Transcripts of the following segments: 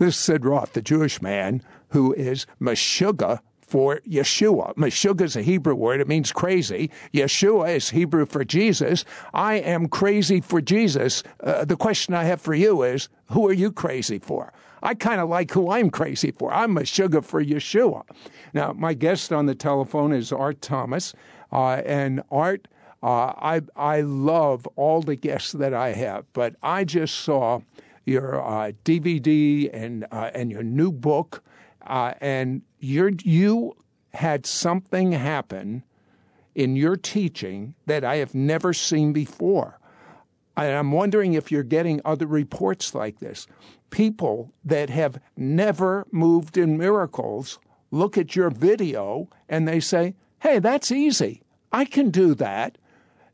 This is Sid Roth, the Jewish man who is Meshuggah for Yeshua. Meshuggah is a Hebrew word. It means crazy. Yeshua is Hebrew for Jesus. I am crazy for Jesus. Uh, the question I have for you is, who are you crazy for? I kind of like who I'm crazy for. I'm Meshuggah for Yeshua. Now, my guest on the telephone is Art Thomas. Uh, and Art, uh, I, I love all the guests that I have, but I just saw your uh, DVD and, uh, and your new book uh, and you you had something happen in your teaching that I have never seen before. And I'm wondering if you're getting other reports like this. People that have never moved in miracles look at your video and they say, hey, that's easy. I can do that.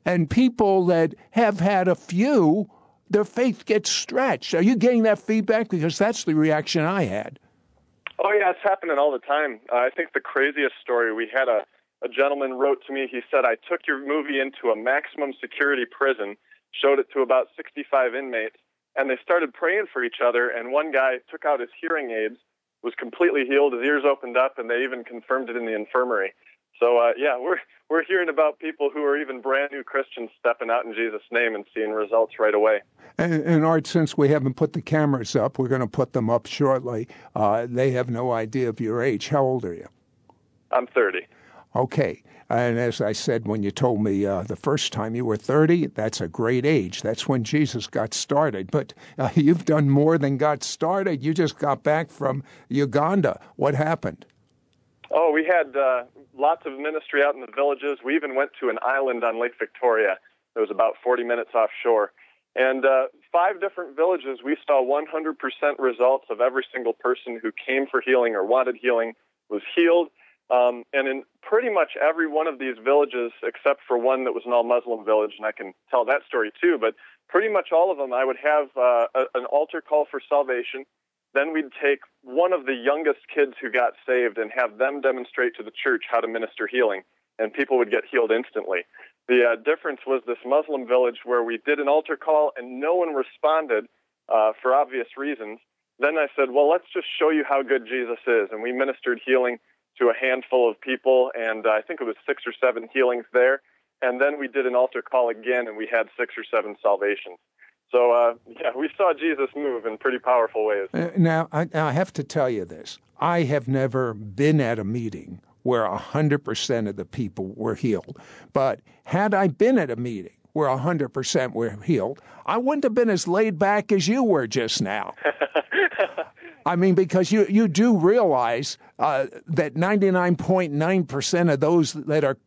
And people that have had a few, their faith gets stretched. Are you getting that feedback? Because that's the reaction I had. Oh yeah, it's happening all the time. Uh, I think the craziest story we had a a gentleman wrote to me. He said, "I took your movie into a maximum security prison, showed it to about 65 inmates, and they started praying for each other. And one guy took out his hearing aids, was completely healed, his ears opened up, and they even confirmed it in the infirmary. So uh, yeah, we're we're hearing about people who are even brand new Christians stepping out in Jesus' name and seeing results right away. And, and Art, since we haven't put the cameras up, we're going to put them up shortly. Uh, they have no idea of your age. How old are you? I'm 30. Okay. And as I said when you told me uh, the first time you were 30, that's a great age. That's when Jesus got started. But uh, you've done more than got started. You just got back from Uganda. What happened? Oh, we had uh, lots of ministry out in the villages. We even went to an island on Lake Victoria. It was about 40 minutes offshore. And uh, five different villages, we saw 100% results of every single person who came for healing or wanted healing was healed. Um, and in pretty much every one of these villages, except for one that was an all Muslim village, and I can tell that story too, but pretty much all of them, I would have uh, a, an altar call for salvation. Then we'd take one of the youngest kids who got saved and have them demonstrate to the church how to minister healing, and people would get healed instantly. The uh, difference was this Muslim village where we did an altar call and no one responded uh, for obvious reasons. Then I said, well, let's just show you how good Jesus is. And we ministered healing to a handful of people, and uh, I think it was six or seven healings there. And then we did an altar call again, and we had six or seven salvations. So, uh, yeah, we saw Jesus move in pretty powerful ways. Uh, now, I, I have to tell you this. I have never been at a meeting where 100% of the people were healed. But had I been at a meeting where 100% were healed, I wouldn't have been as laid back as you were just now. I mean, because you, you do realize uh, that 99.9% of those that are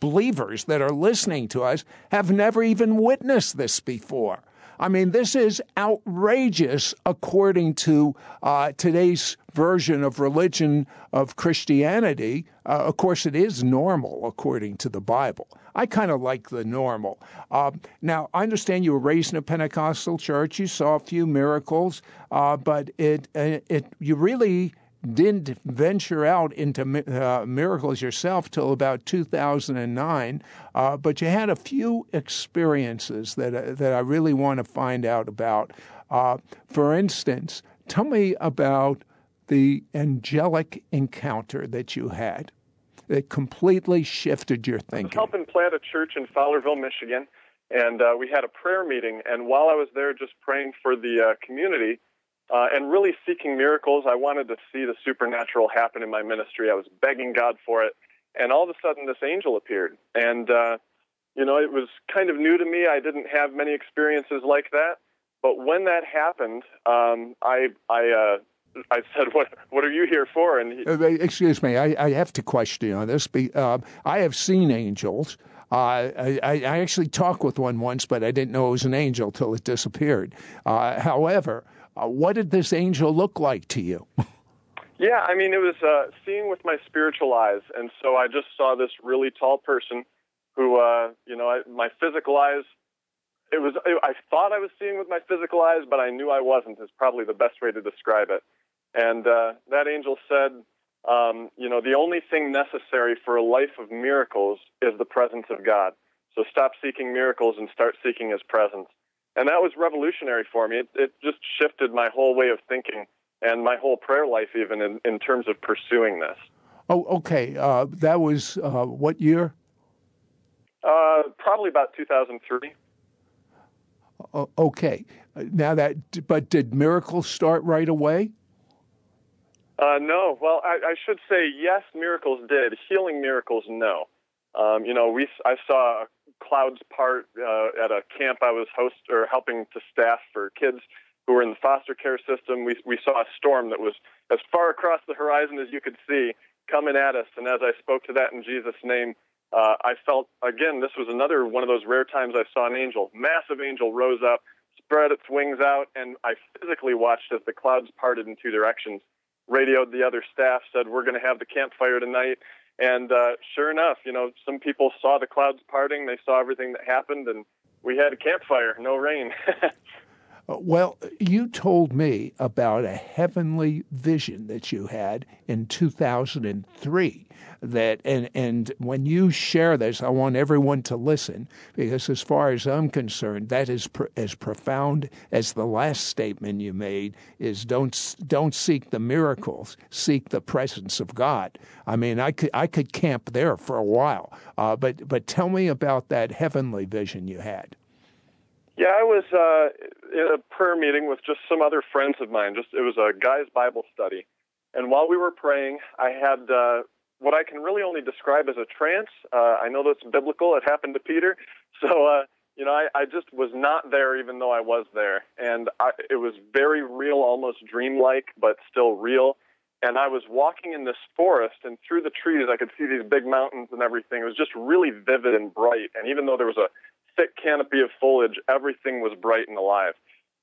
believers that are listening to us have never even witnessed this before. I mean, this is outrageous according to uh, today's version of religion of Christianity. Uh, of course, it is normal according to the Bible. I kind of like the normal. Uh, now, I understand you were raised in a Pentecostal church. You saw a few miracles, uh, but it, uh, it you really didn't venture out into uh, miracles yourself till about 2009, uh, but you had a few experiences that uh, that I really want to find out about. Uh, for instance, tell me about the angelic encounter that you had that completely shifted your thinking. I was helping plant a church in Fowlerville, Michigan, and uh, we had a prayer meeting. And while I was there, just praying for the uh, community uh, and really seeking miracles. I wanted to see the supernatural happen in my ministry. I was begging God for it. And all of a sudden, this angel appeared. And, uh, you know, it was kind of new to me. I didn't have many experiences like that. But when that happened, um, I, I, uh, I said, "What? What are you here for?" And he, uh, excuse me, I, I, have to question you on this. Uh, I have seen angels. Uh, I, I, actually talked with one once, but I didn't know it was an angel till it disappeared. Uh, however, uh, what did this angel look like to you? yeah, I mean, it was uh, seeing with my spiritual eyes, and so I just saw this really tall person who, uh, you know, I, my physical eyes. It was. I thought I was seeing with my physical eyes, but I knew I wasn't. Is probably the best way to describe it. And uh, that angel said, um, you know, the only thing necessary for a life of miracles is the presence of God. So stop seeking miracles and start seeking His presence and that was revolutionary for me. It, it just shifted my whole way of thinking and my whole prayer life, even in, in terms of pursuing this. Oh, okay. Uh, that was uh, what year? Uh, probably about 2003. okay. Now that, but did miracles start right away? Uh, no. Well, I, I, should say yes, miracles did. Healing miracles, no. Um, you know, we I saw clouds part uh, at a camp I was host or helping to staff for kids who were in the foster care system. We we saw a storm that was as far across the horizon as you could see coming at us, and as I spoke to that in Jesus' name, uh, I felt again this was another one of those rare times I saw an angel. Massive angel rose up, spread its wings out, and I physically watched as the clouds parted in two directions. Radioed the other staff, said we're going to have the campfire tonight, and uh, sure enough, you know, some people saw the clouds parting, they saw everything that happened, and we had a campfire, no rain. Well, you told me about a heavenly vision that you had in 2003 that and and when you share this I want everyone to listen because as far as I'm concerned that is pr- as profound as the last statement you made is don't don't seek the miracles seek the presence of God. I mean I could I could camp there for a while uh, but but tell me about that heavenly vision you had yeah, I was uh, in a prayer meeting with just some other friends of mine. Just it was a guys' Bible study, and while we were praying, I had uh, what I can really only describe as a trance. Uh, I know that's biblical; it happened to Peter. So, uh, you know, I, I just was not there, even though I was there, and I, it was very real, almost dreamlike, but still real. And I was walking in this forest, and through the trees, I could see these big mountains and everything. It was just really vivid and bright. And even though there was a thick canopy of foliage, everything was bright and alive.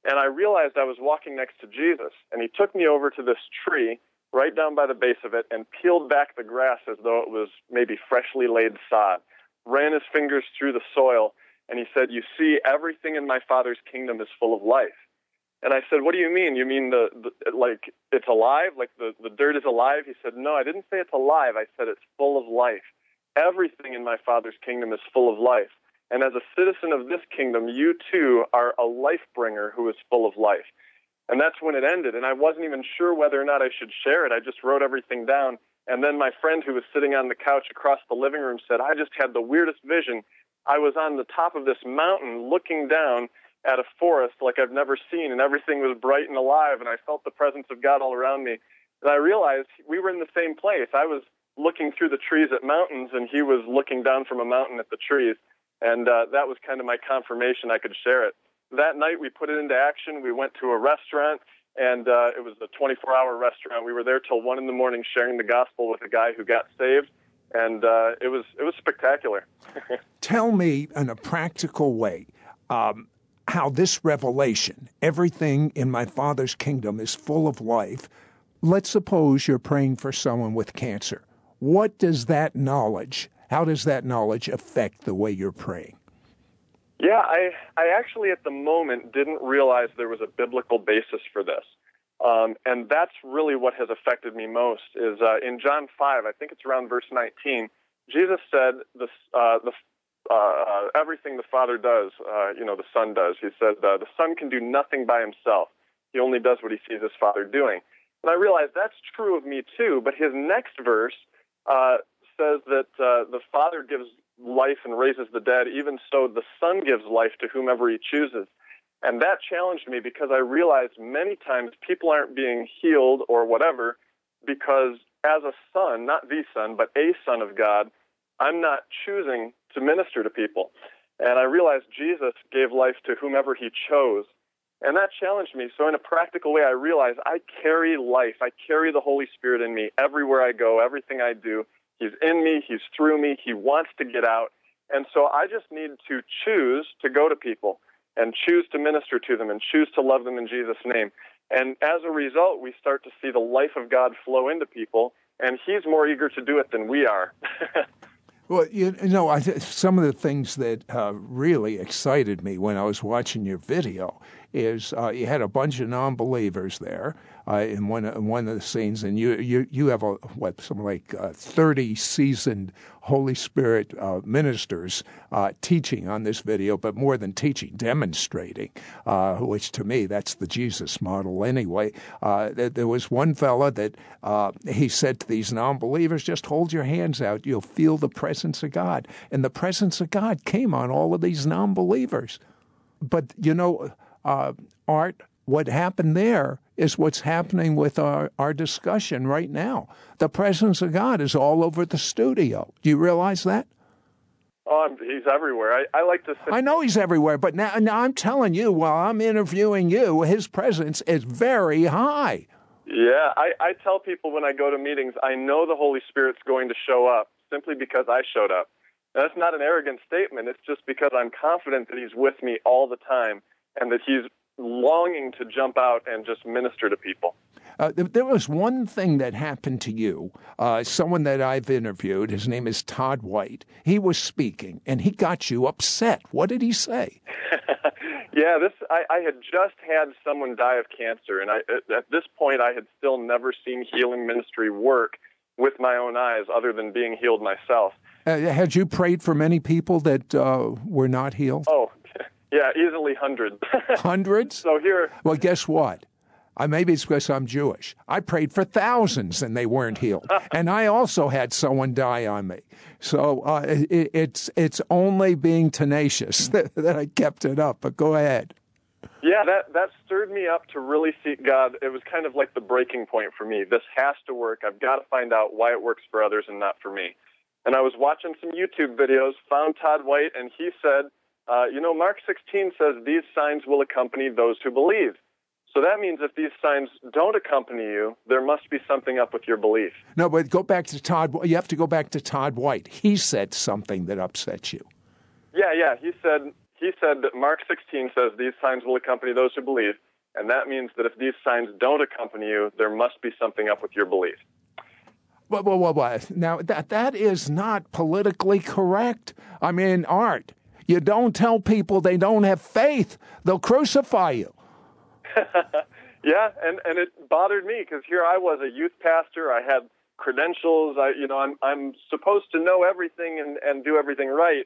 And I realized I was walking next to Jesus, and he took me over to this tree right down by the base of it and peeled back the grass as though it was maybe freshly laid sod, ran his fingers through the soil, and he said, You see, everything in my Father's kingdom is full of life. And I said, What do you mean? You mean the, the like it's alive? Like the, the dirt is alive? He said, No, I didn't say it's alive. I said it's full of life. Everything in my Father's kingdom is full of life. And as a citizen of this kingdom, you too are a life bringer who is full of life. And that's when it ended. And I wasn't even sure whether or not I should share it. I just wrote everything down. And then my friend who was sitting on the couch across the living room said, I just had the weirdest vision. I was on the top of this mountain looking down at a forest like I've never seen, and everything was bright and alive, and I felt the presence of God all around me. And I realized we were in the same place. I was looking through the trees at mountains, and he was looking down from a mountain at the trees. And uh, that was kind of my confirmation I could share it. That night, we put it into action. We went to a restaurant, and uh, it was a 24 hour restaurant. We were there till 1 in the morning sharing the gospel with a guy who got saved. And uh, it was it was spectacular. Tell me in a practical way um, how this revelation, everything in my Father's kingdom is full of life. Let's suppose you're praying for someone with cancer. What does that knowledge how does that knowledge affect the way you're praying? Yeah, I, I actually at the moment didn't realize there was a biblical basis for this. Um, and that's really what has affected me most is uh, in John 5, I think it's around verse 19, Jesus said, the, uh, the, uh, everything the Father does, uh, you know, the Son does. He said, uh, the Son can do nothing by himself. He only does what he sees his Father doing. And I realized that's true of me too, but his next verse uh, says that uh, the Father gives life and raises the dead, even so the Son gives life to whomever he chooses. And that challenged me because I realized many times people aren't being healed or whatever because as a son, not the son, but a son of God, I'm not choosing to minister to people. And I realized Jesus gave life to whomever he chose. And that challenged me. So, in a practical way, I realized I carry life. I carry the Holy Spirit in me everywhere I go, everything I do. He's in me, he's through me, he wants to get out. And so I just need to choose to go to people and choose to minister to them and choose to love them in Jesus' name. And as a result, we start to see the life of God flow into people, and he's more eager to do it than we are. well, you know, I, some of the things that uh, really excited me when I was watching your video is uh, you had a bunch of non-believers there uh, in one in one of the scenes, and you you you have a what something like uh, thirty seasoned Holy Spirit uh, ministers uh, teaching on this video, but more than teaching, demonstrating, uh, which to me that's the Jesus model anyway. there was one fella that he said to these non-believers, "Just hold your hands out, you'll feel the presence of God," and the presence of God came on all of these non-believers. But you know, Uh, art what happened there is what's happening with our, our discussion right now. The presence of God is all over the studio. Do you realize that? Oh, he's everywhere. I, I like to. Say- I know he's everywhere, but now, now I'm telling you, while I'm interviewing you, his presence is very high. Yeah, I, I tell people when I go to meetings, I know the Holy Spirit's going to show up simply because I showed up. And that's not an arrogant statement. It's just because I'm confident that he's with me all the time and that he's longing to jump out and just minister to people. Uh, there was one thing that happened to you. Uh, someone that I've interviewed, his name is Todd White. He was speaking and he got you upset. What did he say? yeah, this I, I, had just had someone die of cancer, and I, at this point, I had still never seen healing ministry work with my own eyes, other than being healed myself. Uh, had you prayed for many people that uh, were not healed? Oh, yeah, easily hundreds. hundreds? So here. Well, guess what? Uh, maybe it's because I'm Jewish. I prayed for thousands and they weren't healed, and I also had someone die on me. So uh, it, it's it's only being tenacious that, that I kept it up. But go ahead. Yeah, that that stirred me up to really seek God. It was kind of like the breaking point for me. This has to work. I've got to find out why it works for others and not for me. And I was watching some YouTube videos, found Todd White, and he said uh, you know, Mark 16 says these signs will accompany those who believe. So that means if these signs don't accompany you, there must be something up with your belief. No, but go back to Todd. You have to go back to Todd White. He said something that upsets you. Yeah, yeah. He said he said that Mark 16 says these signs will accompany those who believe, and that means that if these signs don't accompany you, there must be something up with your belief. Well, well, well, well. Now that that is not politically correct. I mean, Art. You don't tell people they don't have faith, they'll crucify you. yeah, and, and it bothered me because here I was a youth pastor. I had credentials. I, you know, I'm, I'm supposed to know everything and, and do everything right.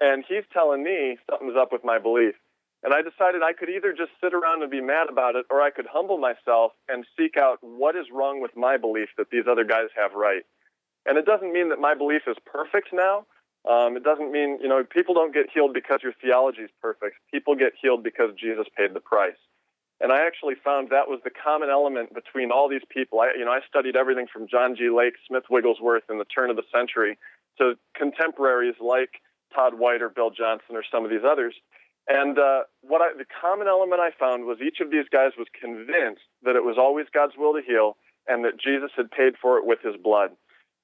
And he's telling me something's up with my belief. And I decided I could either just sit around and be mad about it, or I could humble myself and seek out what is wrong with my belief that these other guys have right. And it doesn't mean that my belief is perfect now, um, it doesn't mean, you know, people don't get healed because your theology is perfect. People get healed because Jesus paid the price. And I actually found that was the common element between all these people. I, you know, I studied everything from John G. Lake, Smith Wigglesworth in the turn of the century to contemporaries like Todd White or Bill Johnson or some of these others. And uh, what I, the common element I found was each of these guys was convinced that it was always God's will to heal and that Jesus had paid for it with his blood.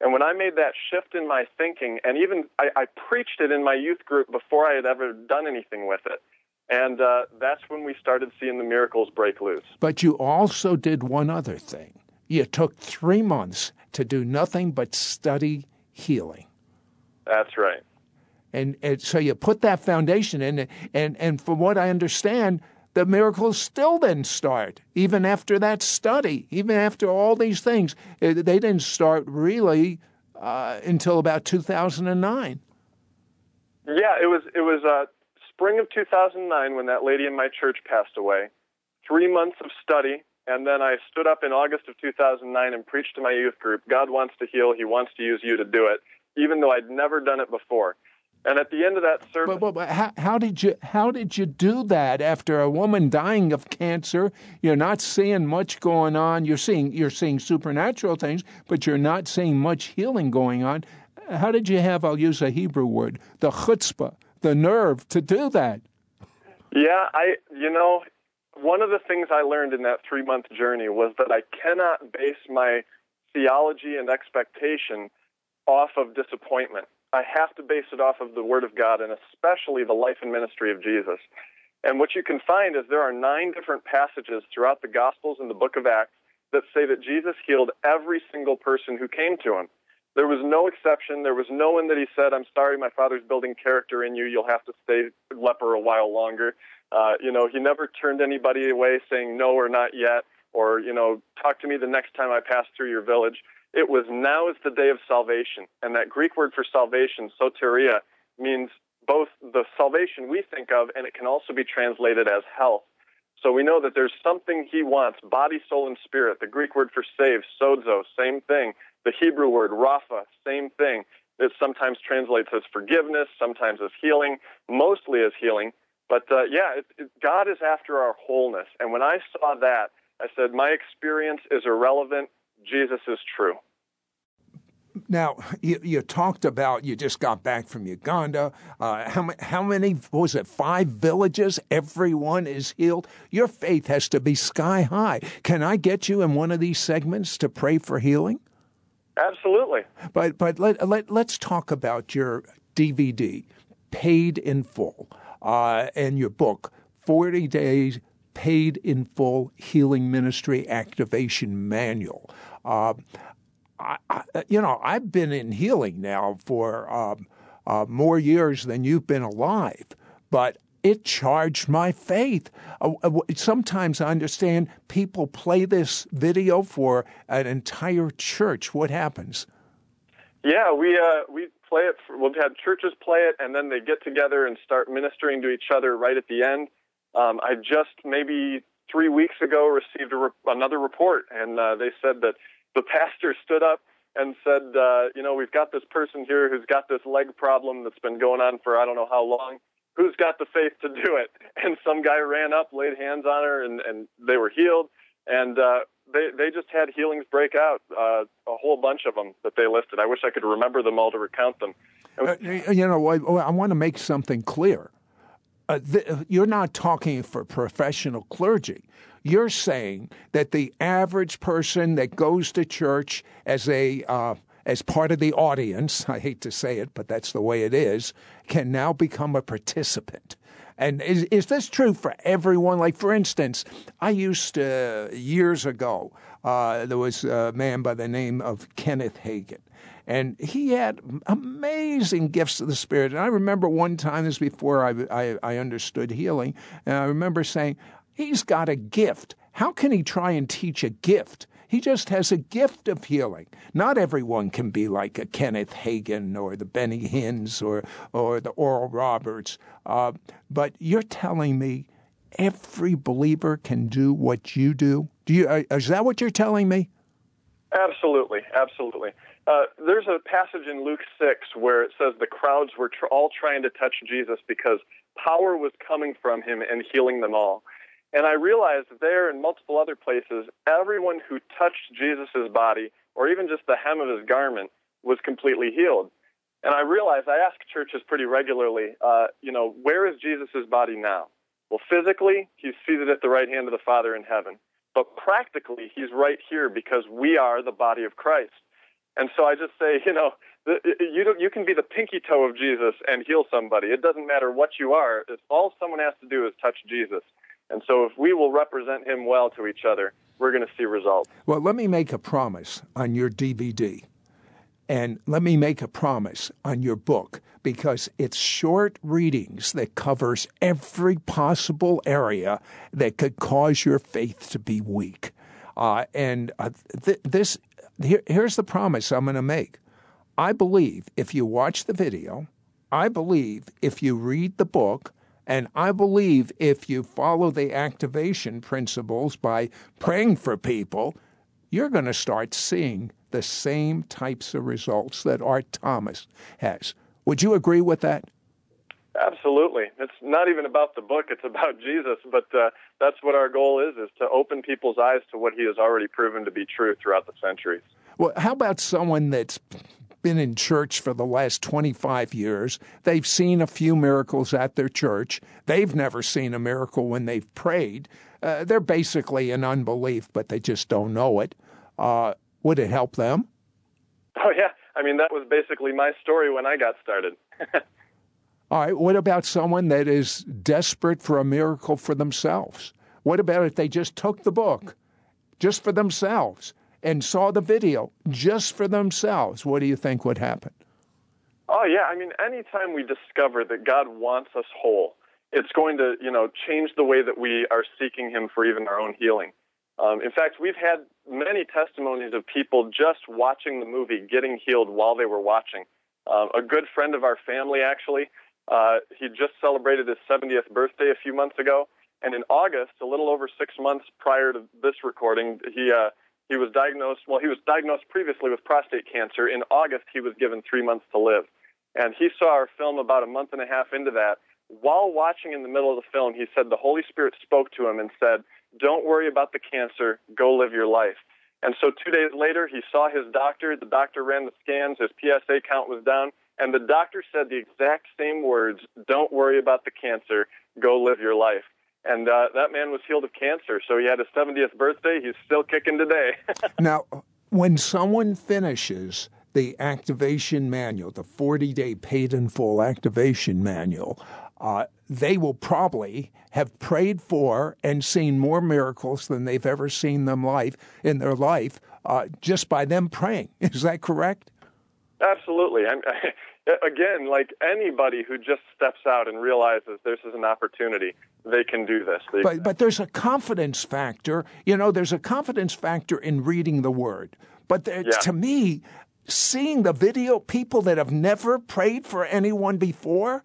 And when I made that shift in my thinking, and even I, I preached it in my youth group before I had ever done anything with it. And uh, that's when we started seeing the miracles break loose. But you also did one other thing. You took three months to do nothing but study healing. That's right. And, and so you put that foundation in, and, and from what I understand, the miracles still didn't start, even after that study, even after all these things. Eh, they didn't start really uh, until about 2009. Yeah, it was it was uh, spring of 2009 when that lady in my church passed away. Three months of study, and then I stood up in August of 2009 and preached to my youth group. God wants to heal. He wants to use you to do it, even though I'd never done it before. And at the end of that service, but, but, but how, how, did you how did you do that after a woman dying of cancer? You're not seeing much going on. You're seeing you're seeing supernatural things, but you're not seeing much healing going on. How did you have? I'll use a Hebrew word, the chutzpah, the nerve to do that. Yeah, I you know one of the things I learned in that three month journey was that I cannot base my theology and expectation off of disappointment. I have to base it off of the Word of God and especially the life and ministry of Jesus. And what you can find is there are nine different passages throughout the Gospels and the book of Acts that say that Jesus healed every single person who came to him. There was no exception. There was no one that he said, I'm sorry, my father's building character in you. You'll have to stay leper a while longer. Uh, you know, he never turned anybody away saying no or not yet, or, you know, talk to me the next time I pass through your village. It was now is the day of salvation. And that Greek word for salvation, soteria, means both the salvation we think of, and it can also be translated as health. So we know that there's something he wants body, soul, and spirit. The Greek word for save, sozo, same thing. The Hebrew word, rapha, same thing. It sometimes translates as forgiveness, sometimes as healing, mostly as healing. But uh, yeah, it, it, God is after our wholeness. And when I saw that, I said, my experience is irrelevant. Jesus is true. Now, you, you, talked about you just got back from Uganda. Uh, how, how many, was it, five villages? Everyone is healed. Your faith has to be sky high. Can I get you in one of these segments to pray for healing? Absolutely. But, but let, let, let's talk about your DVD, Paid in Full, uh, and your book, 40 Days Paid in Full Healing Ministry Activation Manual. Uh, I, I, you know, I've been in healing now for um, uh, more years than you've been alive, but it charged my faith. Uh, uh sometimes I understand people play this video for an entire church. What happens? Yeah, we uh, we play it. For, we've had churches play it, and then they get together and start ministering to each other right at the end. Um, I just maybe three weeks ago received re- another report, and uh, they said that the pastor stood up and said, uh, you know, we've got this person here who's got this leg problem that's been going on for I don't know how long. Who's got the faith to do it? And some guy ran up, laid hands on her, and, and they were healed. And uh, they they just had healings break out, uh, a whole bunch of them that they listed. I wish I could remember them all to recount them. Uh, you know, I, I want to make something clear. Uh, th- you're not talking for professional clergy. You're saying that the average person that goes to church as a uh, as part of the audience, I hate to say it, but that's the way it is, can now become a participant. And is, is this true for everyone? Like, for instance, I used to, years ago, uh, there was a man by the name of Kenneth Hagin. And he had amazing gifts of the Spirit. And I remember one time, this before I, I, I understood healing, and I remember saying, He's got a gift. How can he try and teach a gift? He just has a gift of healing. Not everyone can be like a Kenneth Hagin or the Benny Hinns or, or the Oral Roberts. Uh, but you're telling me every believer can do what you do? Do you? Uh, is that what you're telling me? Absolutely, absolutely. Uh, there's a passage in Luke 6 where it says the crowds were tr- all trying to touch Jesus because power was coming from him and healing them all. And I realized there and multiple other places, everyone who touched Jesus' body, or even just the hem of his garment, was completely healed. And I realized I ask churches pretty regularly, uh, you know, where is Jesus' body now? Well, physically, he's seated at the right hand of the Father in heaven. But practically, he's right here because we are the body of Christ. And so I just say, you know, you you can be the pinky toe of Jesus and heal somebody. It doesn't matter what you are. It's all someone has to do is touch Jesus. And so if we will represent him well to each other, we're going to see results. Well, let me make a promise on your DVD. And let me make a promise on your book because it's short readings that covers every possible area that could cause your faith to be weak. Uh, and uh, th- this here, here's the promise I'm going to make. I believe if you watch the video, I believe if you read the book, and I believe if you follow the activation principles by praying for people, you're going to start seeing the same types of results that Art Thomas has. Would you agree with that? Absolutely. It's not even about the book, it's about Jesus, but uh, that's what our goal is is to open people's eyes to what he has already proven to be true throughout the centuries. Well, how about someone that's been in church for the last 25 years. They've seen a few miracles at their church. They've never seen a miracle when they've prayed. Uh, they're basically in unbelief, but they just don't know it. Uh, would it help them? Oh, yeah. I mean, that was basically my story when I got started. All right. What about someone that is desperate for a miracle for themselves? What about if they just took the book just for themselves? and saw the video just for themselves, what do you think would happen? Oh yeah, I mean, anytime we discover that God wants us whole, it's going to, you know, change the way that we are seeking Him for even our own healing. Um, in fact, we've had many testimonies of people just watching the movie getting healed while they were watching. Um, a good friend of our family, actually, uh, he just celebrated his 70th birthday a few months ago, and in August, a little over six months prior to this recording, he uh, he was diagnosed. Well, he was diagnosed previously with prostate cancer. In August, he was given three months to live, and he saw our film about a month and a half into that. While watching in the middle of the film, he said the Holy Spirit spoke to him and said, "Don't worry about the cancer. Go live your life." And so two days later, he saw his doctor. The doctor ran the scans. His PSA count was down. And the doctor said the exact same words Don't worry about the cancer. Go live your life. And uh, that man was healed of cancer. So he had his 70th birthday. He's still kicking today. now, when someone finishes the activation manual, the 40 day paid in full activation manual, uh, they will probably have prayed for and seen more miracles than they've ever seen them life in their life uh, just by them praying. Is that correct? Absolutely. I'm, again, like anybody who just steps out and realizes this is an opportunity, they can do this. They, but, but there's a confidence factor. You know, there's a confidence factor in reading the word. But there, yeah. to me, seeing the video, people that have never prayed for anyone before,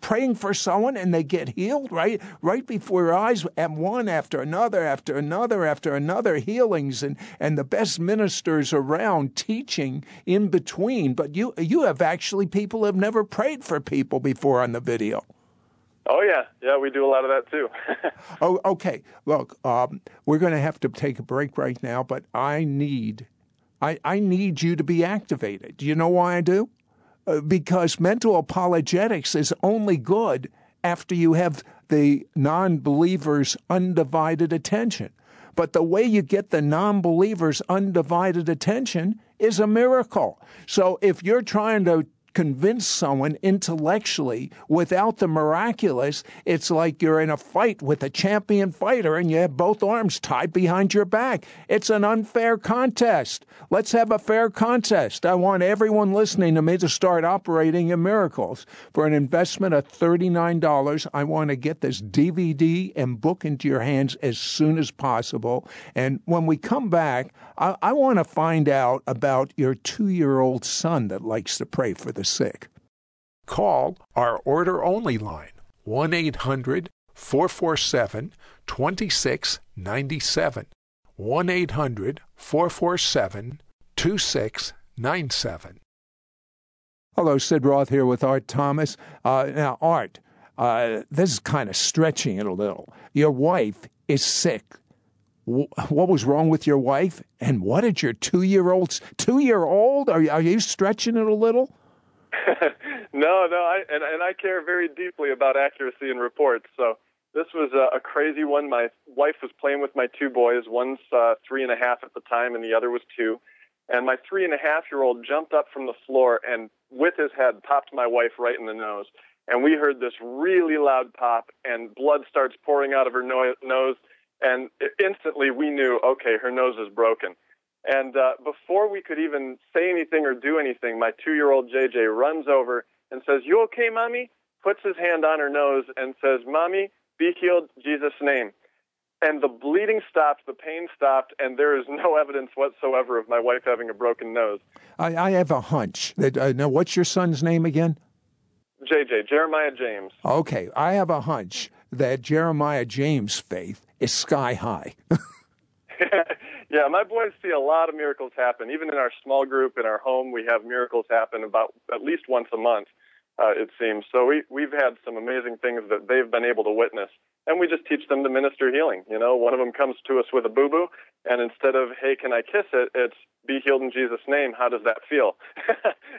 praying for someone and they get healed right right before your eyes and one after another after another after another healings and and the best ministers around teaching in between but you you have actually people have never prayed for people before on the video Oh yeah, yeah, we do a lot of that too. oh, okay. Look, um, we're going to have to take a break right now, but I need, I, I need you to be activated. Do you know why I do? Uh, because mental apologetics is only good after you have the non believer's undivided attention. But the way you get the non believer's undivided attention is a miracle. So if you're trying to convince someone intellectually without the miraculous, it's like you're in a fight with a champion fighter and you have both arms tied behind your back. It's an unfair contest. Let's have a fair contest. I want everyone listening to me to start operating in miracles. For an investment of $39, I want to get this DVD and book into your hands as soon as possible. And when we come back, I, I want to find out about your two year old son that likes to pray for the sick. Call our order only line 1 800 447 2697. 1 800 447 2697. Hello, Sid Roth here with Art Thomas. Uh, now, Art, uh, this is kind of stretching it a little. Your wife is sick what was wrong with your wife and what did your two year old two year old are, are you stretching it a little no no I, and, and i care very deeply about accuracy in reports. So this was a, a crazy one. My wife was playing with my two boys. One's uh, three and a half at the time and the other was two. And my three and a half year old jumped up from the floor and with his head popped my wife right in the nose. And we heard this really loud pop and blood starts pouring out of her no- nose. And instantly we knew, okay, her nose is broken. And uh, before we could even say anything or do anything, my two year old JJ runs over and says, You okay, mommy? Puts his hand on her nose and says, Mommy, be healed, Jesus' name. And the bleeding stopped, the pain stopped, and there is no evidence whatsoever of my wife having a broken nose. I, I have a hunch. That, uh, now, what's your son's name again? JJ, Jeremiah James. Okay, I have a hunch that Jeremiah James' faith is sky high. yeah, my boys see a lot of miracles happen. Even in our small group, in our home, we have miracles happen about at least once a month, uh, it seems. So we, we've had some amazing things that they've been able to witness. And we just teach them to minister healing. You know, one of them comes to us with a boo boo, and instead of, hey, can I kiss it? It's, be healed in Jesus' name. How does that feel?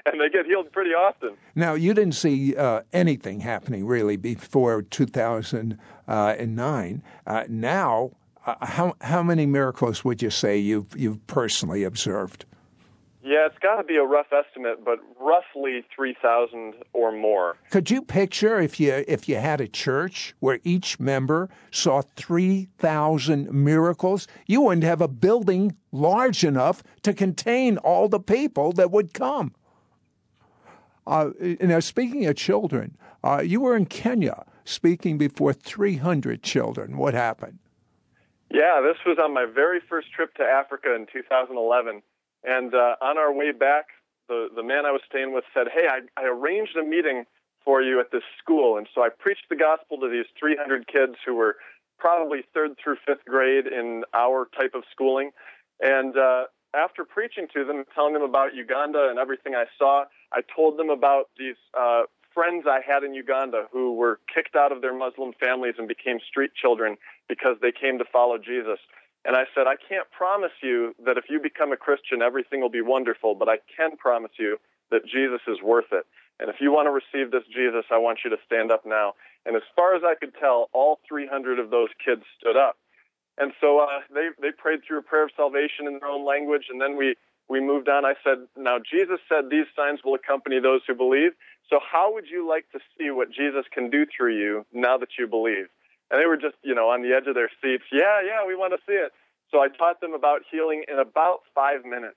and they get healed pretty often. Now, you didn't see uh, anything happening really before 2009. Uh, now, uh, how how many miracles would you say you've you've personally observed? Yeah, it's got to be a rough estimate, but roughly 3,000 or more. Could you picture if you if you had a church where each member saw 3,000 miracles, you wouldn't have a building large enough to contain all the people that would come. Uh, now, speaking of children, uh, you were in Kenya speaking before 300 children. What happened? Yeah, this was on my very first trip to Africa in 2011 and uh, on our way back, the, the man I was staying with said, Hey, I, I arranged a meeting for you at this school. And so I preached the gospel to these 300 kids who were probably third through fifth grade in our type of schooling. And uh, after preaching to them, telling them about Uganda and everything I saw, I told them about these uh, friends I had in Uganda who were kicked out of their Muslim families and became street children because they came to follow Jesus. And I said, I can't promise you that if you become a Christian, everything will be wonderful, but I can promise you that Jesus is worth it. And if you want to receive this Jesus, I want you to stand up now. And as far as I could tell, all 300 of those kids stood up. And so uh, they they prayed through a prayer of salvation in their own language, and then we we moved on. I said, now Jesus said these signs will accompany those who believe. So how would you like to see what Jesus can do through you now that you believe? and they were just you know on the edge of their seats. Yeah, yeah, we want to see it. So I taught them about healing in about five minutes.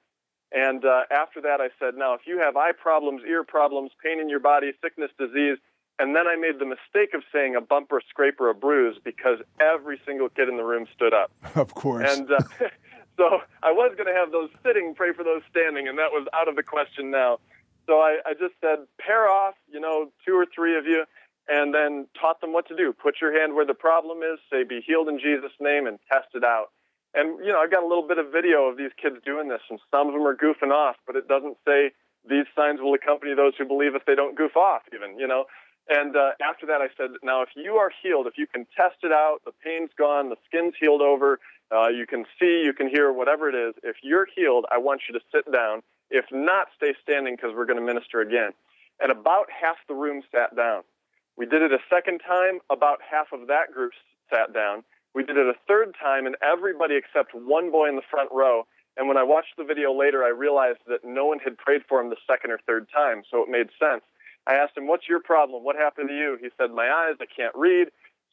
And uh, after that, I said, now, if you have eye problems, ear problems, pain in your body, sickness, disease, and then I made the mistake of saying a bump or scrape or a bruise because every single kid in the room stood up. Of course. And uh, so I was going to have those sitting pray for those standing, and that was out of the question now. So I, I just said, pair off, you know, two or three of you, and then taught them what to do. Put your hand where the problem is, say, be healed in Jesus' name, and test it out. And, you know, I've got a little bit of video of these kids doing this, and some of them are goofing off, but it doesn't say these signs will accompany those who believe if they don't goof off, even, you know. And uh, after that, I said, now, if you are healed, if you can test it out, the pain's gone, the skin's healed over, uh, you can see, you can hear, whatever it is, if you're healed, I want you to sit down. If not, stay standing because we're going to minister again. And about half the room sat down. We did it a second time, about half of that group sat down. We did it a third time, and everybody except one boy in the front row. And when I watched the video later, I realized that no one had prayed for him the second or third time, so it made sense. I asked him, What's your problem? What happened to you? He said, My eyes, I can't read.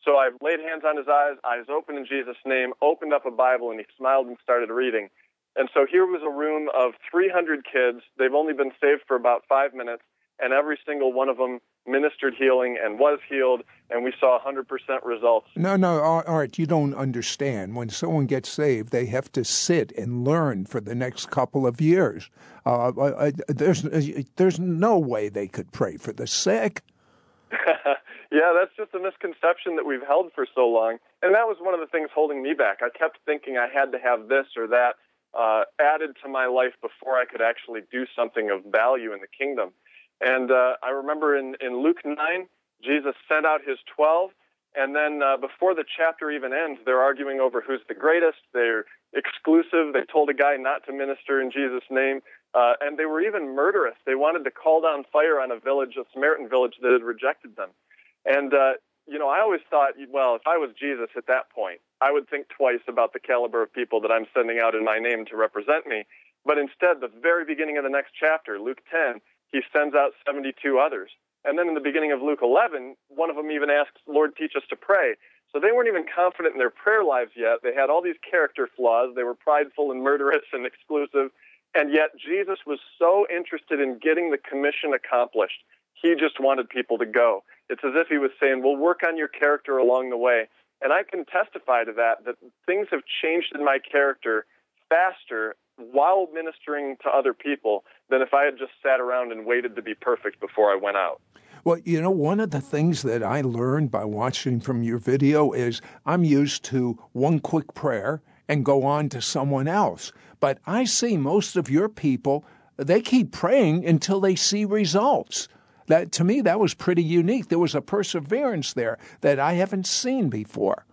So I laid hands on his eyes, eyes open in Jesus' name, opened up a Bible, and he smiled and started reading. And so here was a room of 300 kids. They've only been saved for about five minutes, and every single one of them ministered healing and was healed, and we saw 100% results. No, no, Art, you don't understand. When someone gets saved, they have to sit and learn for the next couple of years. Uh, uh, uh there's, there's no way they could pray for the sick. yeah, that's just a misconception that we've held for so long. And that was one of the things holding me back. I kept thinking I had to have this or that uh, added to my life before I could actually do something of value in the kingdom. And uh, I remember in, in Luke 9, Jesus sent out his 12, and then uh, before the chapter even ends, they're arguing over who's the greatest. They're exclusive. They told a guy not to minister in Jesus' name. Uh, and they were even murderous. They wanted to call down fire on a village, a Samaritan village that had rejected them. And, uh, you know, I always thought, well, if I was Jesus at that point, I would think twice about the caliber of people that I'm sending out in my name to represent me. But instead, the very beginning of the next chapter, Luke 10, he sends out 72 others. And then in the beginning of Luke 11, one of them even asks, Lord, teach us to pray. So they weren't even confident in their prayer lives yet. They had all these character flaws. They were prideful and murderous and exclusive. And yet Jesus was so interested in getting the commission accomplished. He just wanted people to go. It's as if he was saying, We'll work on your character along the way. And I can testify to that, that things have changed in my character faster while ministering to other people than if I had just sat around and waited to be perfect before I went out. Well, you know, one of the things that I learned by watching from your video is I'm used to one quick prayer and go on to someone else. But I see most of your people, they keep praying until they see results. That to me that was pretty unique. There was a perseverance there that I haven't seen before.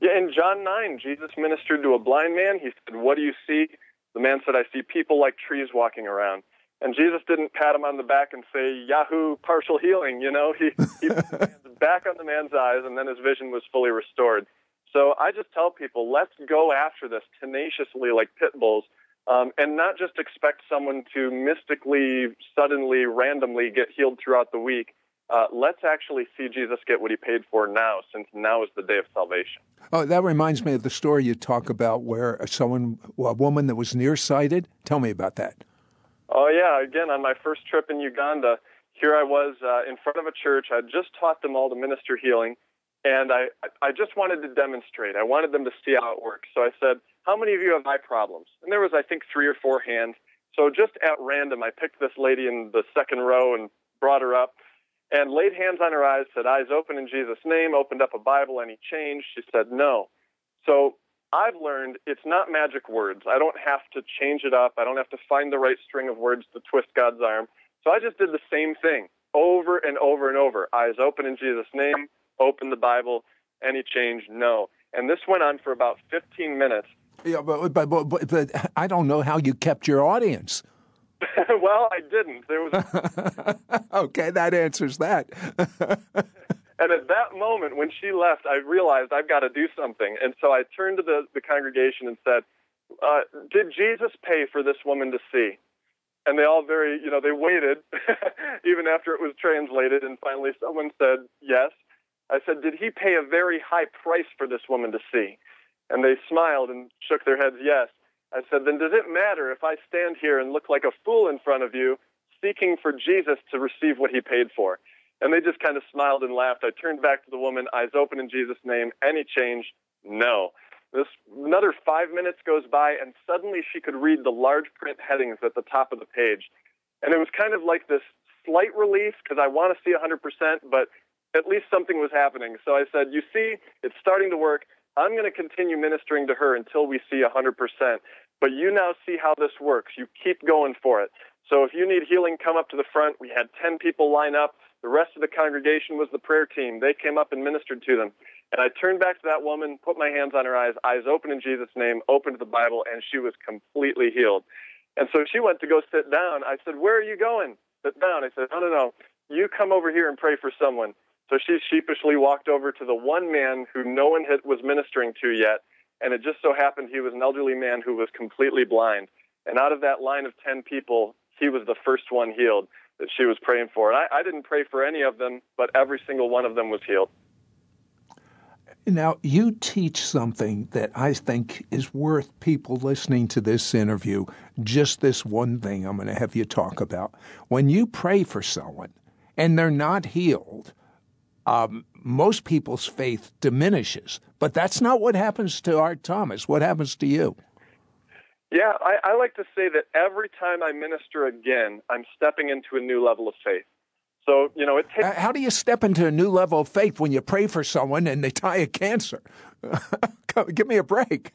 Yeah, in John 9, Jesus ministered to a blind man. He said, "What do you see?" The man said, I see people like trees walking around. And Jesus didn't pat him on the back and say, Yahoo, partial healing. You know, he, he put his hands back on the man's eyes, and then his vision was fully restored. So I just tell people, let's go after this tenaciously like pit bulls. Um, and not just expect someone to mystically, suddenly, randomly get healed throughout the week. Uh, let's actually see Jesus get what he paid for now, since now is the day of salvation. Oh, that reminds me of the story you talk about where someone, a woman that was nearsighted. Tell me about that. Oh, yeah. Again, on my first trip in Uganda, here I was uh, in front of a church. I just taught them all to minister healing, and I, I just wanted to demonstrate. I wanted them to see how it works. So I said, How many of you have eye problems? And there was, I think, three or four hands. So just at random, I picked this lady in the second row and brought her up and laid hands on her eyes, said, Eyes open in Jesus' name, opened up a Bible, any change? She said, No. So I've learned it's not magic words. I don't have to change it up. I don't have to find the right string of words to twist God's arm. So I just did the same thing over and over and over. Eyes open in Jesus' name, open the Bible, any change? No. And this went on for about 15 minutes. Yeah, but, but, but, but I don't know how you kept your audience. well, I didn't. There was. okay, that answers that. and at that moment, when she left, I realized I've got to do something. And so I turned to the, the congregation and said, uh, Did Jesus pay for this woman to see? And they all very, you know, they waited even after it was translated. And finally, someone said, Yes. I said, Did he pay a very high price for this woman to see? And they smiled and shook their heads, Yes. I said, Then does it matter if I stand here and look like a fool in front of you, seeking for Jesus to receive what he paid for? And they just kind of smiled and laughed. I turned back to the woman, eyes open in Jesus' name. Any change? No. This another five minutes goes by, and suddenly she could read the large print headings at the top of the page. And it was kind of like this slight relief because I want to see 100%, but at least something was happening. So I said, You see, it's starting to work. I'm going to continue ministering to her until we see 100%. But you now see how this works. You keep going for it. So if you need healing, come up to the front. We had 10 people line up. The rest of the congregation was the prayer team. They came up and ministered to them. And I turned back to that woman, put my hands on her eyes, eyes open in Jesus' name, opened the Bible, and she was completely healed. And so she went to go sit down. I said, Where are you going? Sit down. I said, No, no, no. You come over here and pray for someone. So she sheepishly walked over to the one man who no one had, was ministering to yet, and it just so happened he was an elderly man who was completely blind. And out of that line of 10 people, he was the first one healed that she was praying for. And I, I didn't pray for any of them, but every single one of them was healed. Now, you teach something that I think is worth people listening to this interview. Just this one thing I'm going to have you talk about. When you pray for someone and they're not healed, um, most people's faith diminishes. But that's not what happens to Art Thomas. What happens to you? Yeah, I, I like to say that every time I minister again, I'm stepping into a new level of faith. So, you know, it takes. How do you step into a new level of faith when you pray for someone and they die of cancer? Give me a break.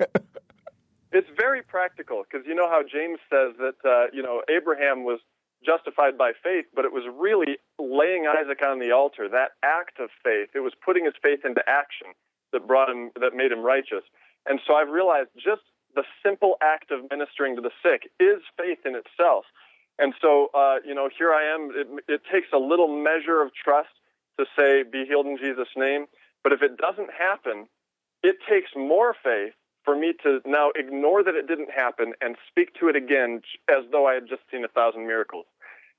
it's very practical because you know how James says that, uh, you know, Abraham was justified by faith, but it was really laying Isaac on the altar, that act of faith. It was putting his faith into action that brought him, that made him righteous. And so I've realized just the simple act of ministering to the sick is faith in itself. And so, uh, you know, here I am. It, it takes a little measure of trust to say, be healed in Jesus' name. But if it doesn't happen, it takes more faith for me to now ignore that it didn't happen and speak to it again as though I had just seen a thousand miracles.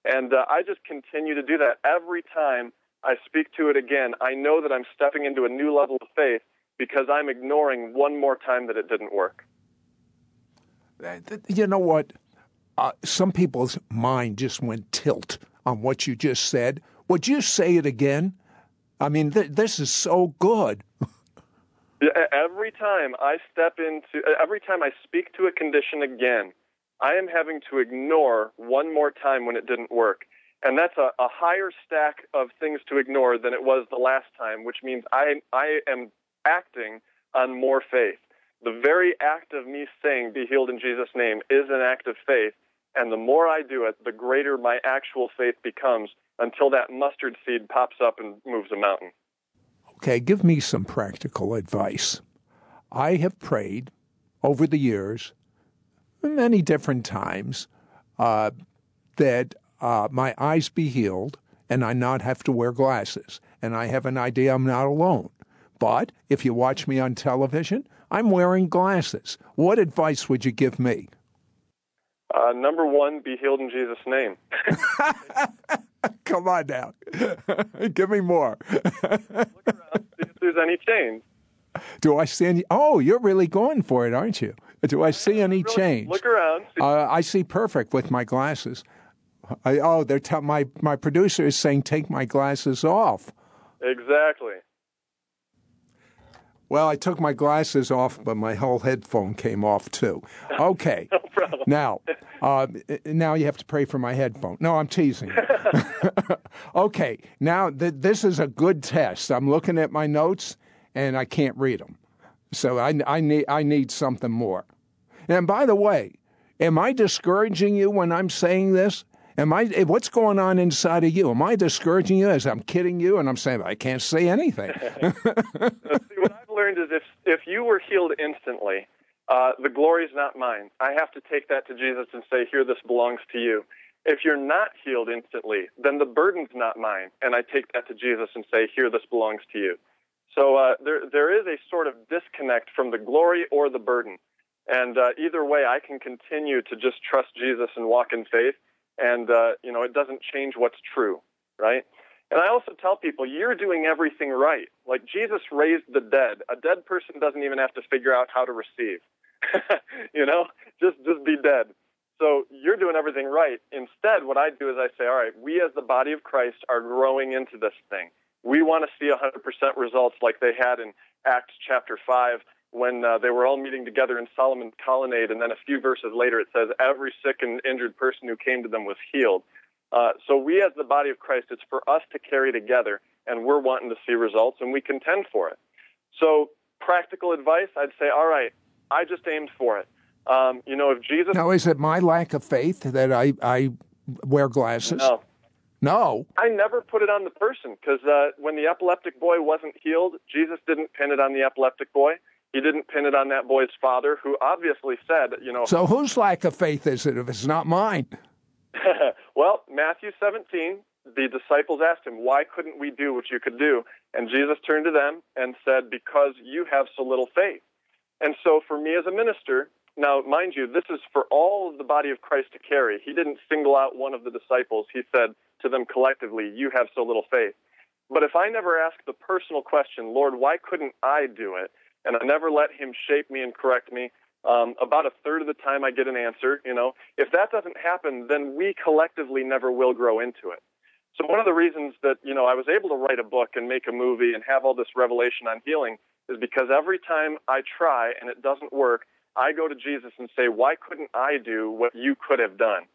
And uh, I just continue to do that every time I speak to it again. I know that I'm stepping into a new level of faith because I'm ignoring one more time that it didn't work. You know what? Uh, some people's mind just went tilt on what you just said. Would you say it again? I mean, th- this is so good. every time I step into, every time I speak to a condition again, I am having to ignore one more time when it didn't work. And that's a, a higher stack of things to ignore than it was the last time, which means I, I am acting on more faith. The very act of me saying, Be healed in Jesus' name, is an act of faith. And the more I do it, the greater my actual faith becomes until that mustard seed pops up and moves a mountain. Okay, give me some practical advice. I have prayed over the years many different times uh, that uh, my eyes be healed and I not have to wear glasses. And I have an idea I'm not alone. But if you watch me on television, I'm wearing glasses. What advice would you give me? Uh, number one, be healed in Jesus' name. Come on now. Give me more. Look around, see if there's any change. Do I see any? Oh, you're really going for it, aren't you? Do I see any Really, change? Look around. Uh, I see perfect with my glasses. I, oh, they're tell my my producer is saying take my glasses off. Exactly. Well, I took my glasses off, but my whole headphone came off too. Okay. No problem. Now, uh, now you have to pray for my headphone. No, I'm teasing. you. okay. Now th- this is a good test. I'm looking at my notes and I can't read them, so I, I need I need something more. And by the way, am I discouraging you when I'm saying this? Am I? What's going on inside of you? Am I discouraging you as I'm kidding you and I'm saying I can't say anything? See, what I've learned is if if you were healed instantly, uh, the glory is not mine. I have to take that to Jesus and say, "Here, this belongs to you." If you're not healed instantly, then the burden's not mine, and I take that to Jesus and say, "Here, this belongs to you." So uh, there there is a sort of disconnect from the glory or the burden, and uh, either way, I can continue to just trust Jesus and walk in faith, and uh, you know it doesn't change what's true, right? And I also tell people, you're doing everything right. Like Jesus raised the dead. A dead person doesn't even have to figure out how to receive. you know, just just be dead. So you're doing everything right. Instead, what I do is I say, all right, we as the body of Christ are growing into this thing. We want to see 100% results like they had in Acts chapter 5 when uh, they were all meeting together in Solomon's colonnade. And then a few verses later, it says, every sick and injured person who came to them was healed. Uh, so we as the body of Christ, it's for us to carry together, and we're wanting to see results, and we contend for it. So practical advice, I'd say, all right, I just aimed for it. Um, you know, if Jesus. now, is it my lack of faith that I I wear glasses? No, No. I never put it on the person because uh, when the epileptic boy wasn't healed, Jesus didn't pin it on the epileptic boy. He didn't pin it on that boy's father, who obviously said, you know, So whose lack of faith is it if it's not mine? well, Matthew 17, the disciples asked him, Why couldn't we do what you could do? And Jesus turned to them and said, Because you have so little faith. And so for me as a minister, now, mind you, this is for all of the body of Christ to carry. He didn't single out one of the disciples. He said to them collectively, You have so little faith. But if I never ask the personal question, Lord, why couldn't I do it? And I never let him shape me and correct me, um, about a third of the time I get an answer. You know, if that doesn't happen, then we collectively never will grow into it. So one of the reasons that you know I was able to write a book and make a movie and have all this revelation on healing is because every time I try and it doesn't work, I go to Jesus and say, "Why couldn't I do what you could have done?"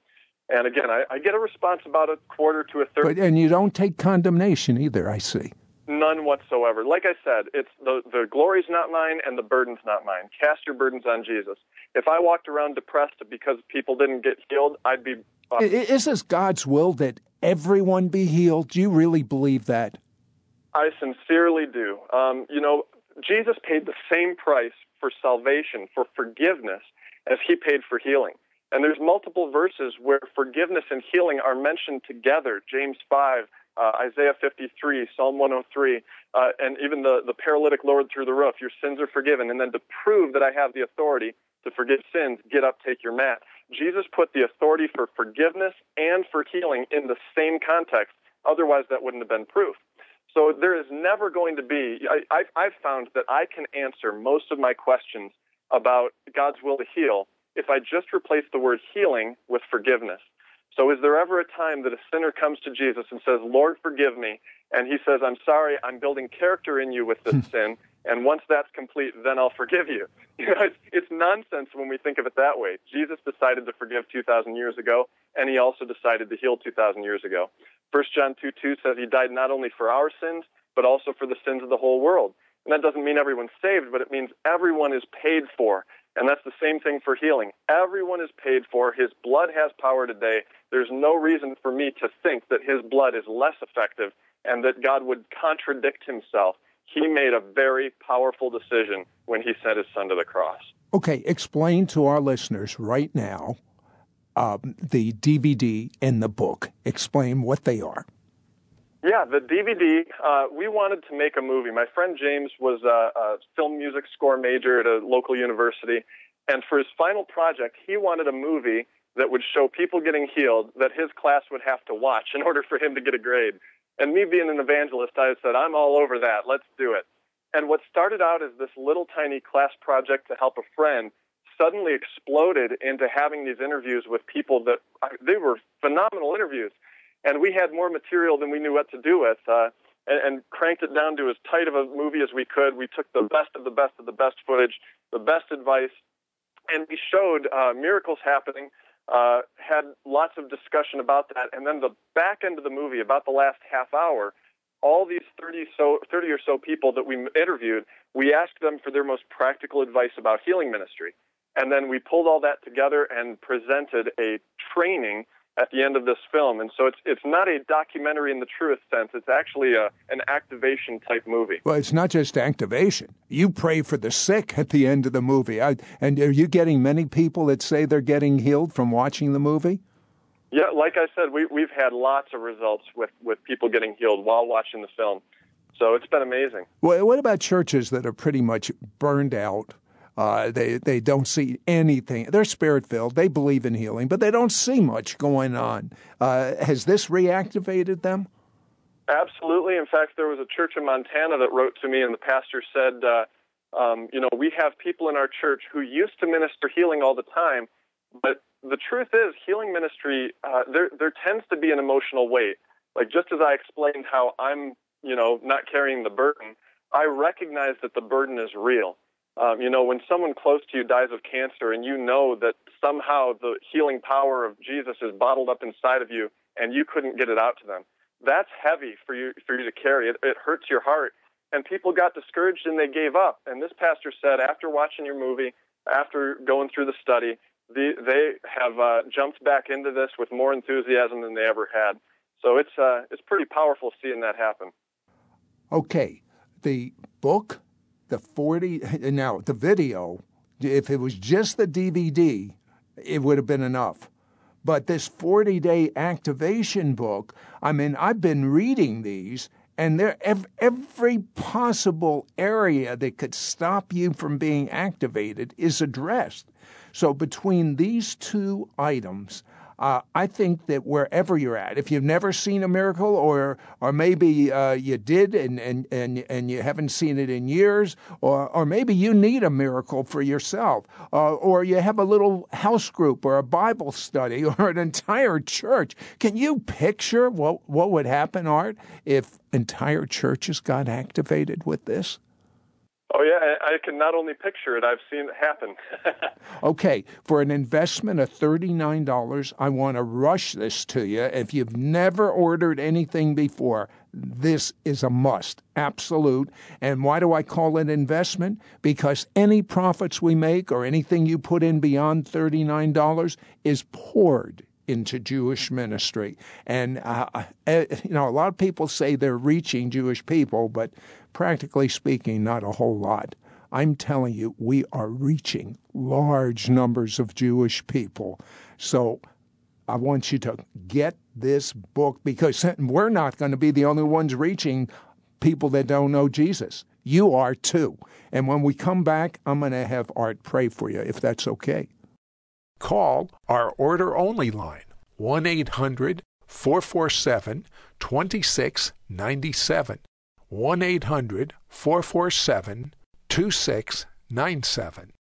And again, I, I get a response about a quarter to a third. But and you don't take condemnation either. I see. None whatsoever. Like I said, it's the the glory's not mine and the burden's not mine. Cast your burdens on Jesus. If I walked around depressed because people didn't get healed, I'd be. Uh, Is this God's will that everyone be healed? Do you really believe that? I sincerely do. Um, you know, Jesus paid the same price for salvation, for forgiveness, as he paid for healing. And there's multiple verses where forgiveness and healing are mentioned together. James 5, uh, Isaiah 53, Psalm 103, uh, and even the, the paralytic lowered through the roof. Your sins are forgiven. And then to prove that I have the authority to forgive sins, get up, take your mat. Jesus put the authority for forgiveness and for healing in the same context. Otherwise, that wouldn't have been proof. So there is never going to be, I, I've found that I can answer most of my questions about God's will to heal if I just replace the word healing with forgiveness. So is there ever a time that a sinner comes to Jesus and says, Lord, forgive me? And he says, I'm sorry, I'm building character in you with this sin. And once that's complete, then I'll forgive you. You know, it's, it's nonsense when we think of it that way. Jesus decided to forgive 2,000 years ago, and he also decided to heal 2,000 years ago. 1 John 2 2 says he died not only for our sins, but also for the sins of the whole world. And that doesn't mean everyone's saved, but it means everyone is paid for. And that's the same thing for healing. Everyone is paid for. His blood has power today. There's no reason for me to think that his blood is less effective and that God would contradict himself. He made a very powerful decision when he sent his son to the cross. Okay, explain to our listeners right now um, the DVD and the book. Explain what they are. Yeah, the DVD, uh, we wanted to make a movie. My friend James was a, a film music score major at a local university. And for his final project, he wanted a movie that would show people getting healed that his class would have to watch in order for him to get a grade. And me being an evangelist, I said, I'm all over that. Let's do it. And what started out as this little tiny class project to help a friend suddenly exploded into having these interviews with people that they were phenomenal interviews. And we had more material than we knew what to do with. Uh, and, and cranked it down to as tight of a movie as we could. We took the best of the best of the best footage, the best advice, and we showed uh, miracles happening. Uh, had lots of discussion about that, and then the back end of the movie, about the last half hour, all these 30 so 30 or so people that we interviewed, we asked them for their most practical advice about healing ministry, and then we pulled all that together and presented a training at the end of this film. And so it's it's not a documentary in the truest sense. It's actually a an activation type movie. Well, it's not just activation. You pray for the sick at the end of the movie. I, and are you getting many people that say they're getting healed from watching the movie? Yeah, like I said, we we've had lots of results with with people getting healed while watching the film. So it's been amazing. Well, what about churches that are pretty much burned out uh, they they don't see anything. They're spirit filled. They believe in healing, but they don't see much going on. Uh, has this reactivated them? Absolutely. In fact, there was a church in Montana that wrote to me, and the pastor said, uh, um, "You know, we have people in our church who used to minister healing all the time, but the truth is, healing ministry uh, there there tends to be an emotional weight. Like just as I explained how I'm, you know, not carrying the burden." I recognize that the burden is real. Um, you know, when someone close to you dies of cancer and you know that somehow the healing power of Jesus is bottled up inside of you and you couldn't get it out to them, that's heavy for you for you to carry. It, it hurts your heart. And people got discouraged and they gave up. And this pastor said, after watching your movie, after going through the study, the, they have uh, jumped back into this with more enthusiasm than they ever had. So it's uh, it's pretty powerful seeing that happen. Okay, the book the 40 now the video if it was just the dvd it would have been enough. But this 40 day activation book i mean i've been reading these and there every possible area that could stop you from being activated is addressed. So between these two items uh, I think that wherever you're at, if you've never seen a miracle, or or maybe uh, you did and, and, and, and you haven't seen it in years, or, or maybe you need a miracle for yourself, uh, or you have a little house group or a Bible study or an entire church. Can you picture what, what would happen, Art, if entire churches got activated with this? Oh yeah, I can not only picture it; I've seen it happen. okay, for an investment of thirty-nine dollars, I want to rush this to you. If you've never ordered anything before, this is a must, absolute. And why do I call it investment? Because any profits we make or anything you put in beyond thirty-nine dollars is poured into Jewish ministry. And uh, uh you know, a lot of people say they're reaching Jewish people, but practically speaking, not a whole lot. I'm telling you, we are reaching large numbers of Jewish people. So I want you to get this book because we're not going to be the only ones reaching people that don't know Jesus. You are too. And when we come back, I'm going to have Art pray for you, if that's okay. Call our order only line, 1 800 447 2697. 1 800 447 2697.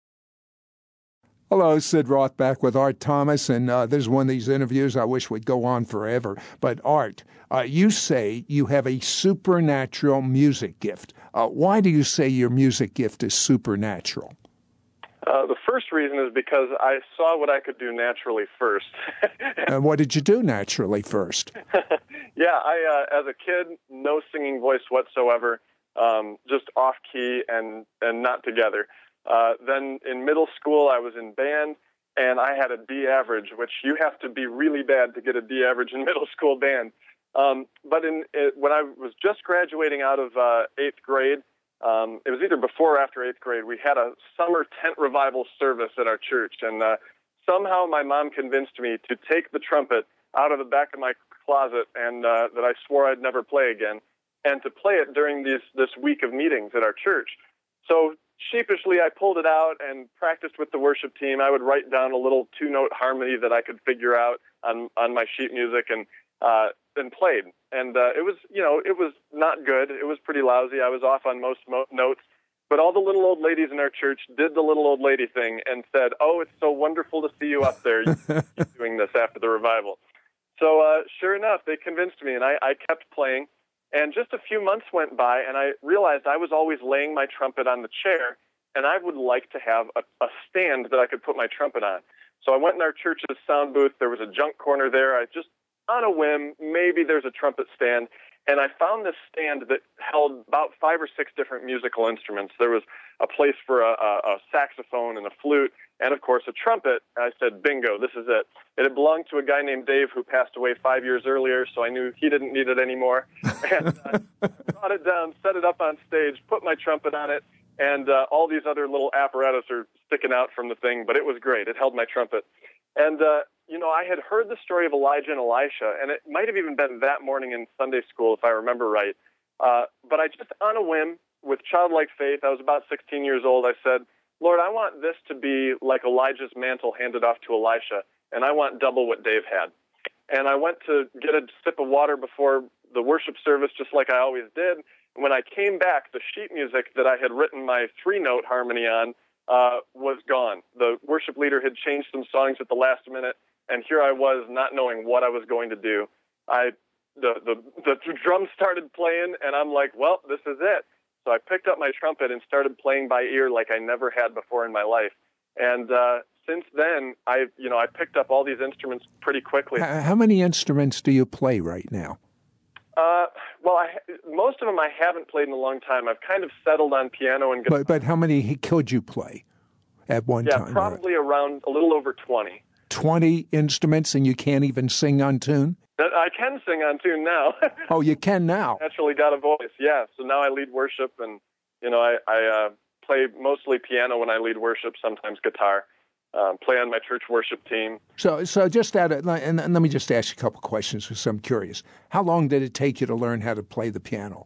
Hello, Sid Roth back with Art Thomas, and uh, this is one of these interviews I wish would go on forever. But, Art, uh, you say you have a supernatural music gift. Uh, why do you say your music gift is supernatural? Uh, the first reason is because I saw what I could do naturally first. and what did you do naturally first? yeah, I uh, as a kid, no singing voice whatsoever, um, just off key and and not together. Uh, then in middle school, I was in band, and I had a D average, which you have to be really bad to get a D average in middle school band. Um, but in it, when I was just graduating out of uh, eighth grade, um, it was either before or after eighth grade. We had a summer tent revival service at our church, and uh, somehow my mom convinced me to take the trumpet out of the back of my closet and uh, that I swore I'd never play again, and to play it during these this week of meetings at our church. So sheepishly, I pulled it out and practiced with the worship team. I would write down a little two note harmony that I could figure out on, on my sheet music and, uh, and played. And, uh, it was, you know, it was not good. It was pretty lousy. I was off on most mo- notes. But all the little old ladies in our church did the little old lady thing and said, "Oh, it's so wonderful to see you up there doing this after the revival." So uh, sure enough, they convinced me, and I, I kept playing. And just a few months went by, and I realized I was always laying my trumpet on the chair, and I would like to have a, a stand that I could put my trumpet on. So I went in our church's sound booth. There was a junk corner there. I just, on a whim, maybe there's a trumpet stand. And I found this stand that held about five or six different musical instruments. There was a place for a, a, a saxophone and a flute, and of course a trumpet. I said, bingo, this is it. It had belonged to a guy named Dave who passed away five years earlier, so I knew he didn't need it anymore. And uh, brought it down, set it up on stage, put my trumpet on it, and uh, all these other little apparatus are sticking out from the thing, but it was great. It held my trumpet. And uh, you know, I had heard the story of Elijah and Elisha, and it might have even been that morning in Sunday school, if I remember right. Uh, but I just, on a whim, with childlike faith, I was about 16 years old, I said, Lord, I want this to be like Elijah's mantle handed off to Elisha, and I want double what Dave had. And I went to get a sip of water before the worship service, just like I always did. And When I came back, the sheet music that I had written my three note harmony on uh, was gone. The worship leader had changed some songs at the last minute, and here I was not knowing what I was going to do. I the the the drums started playing, and I'm like, well, this is it. So I picked up my trumpet and started playing by ear like I never had before in my life. And uh, since then, I you know I picked up all these instruments pretty quickly. How many instruments do you play right now? Uh, well, I, most of them I haven't played in a long time. I've kind of settled on piano and guitar. But, but how many could you play at one yeah, time? Yeah, probably around a little over 20. 20 instruments and you can't even sing on tune? I can sing on tune now. oh, you can now? Naturally got a voice, yeah. So now I lead worship and, you know, I, I uh, play mostly piano when I lead worship, sometimes guitar. Um, play on my church worship team. So, so just out of, and, and let me just ask you a couple questions because I'm curious. How long did it take you to learn how to play the piano?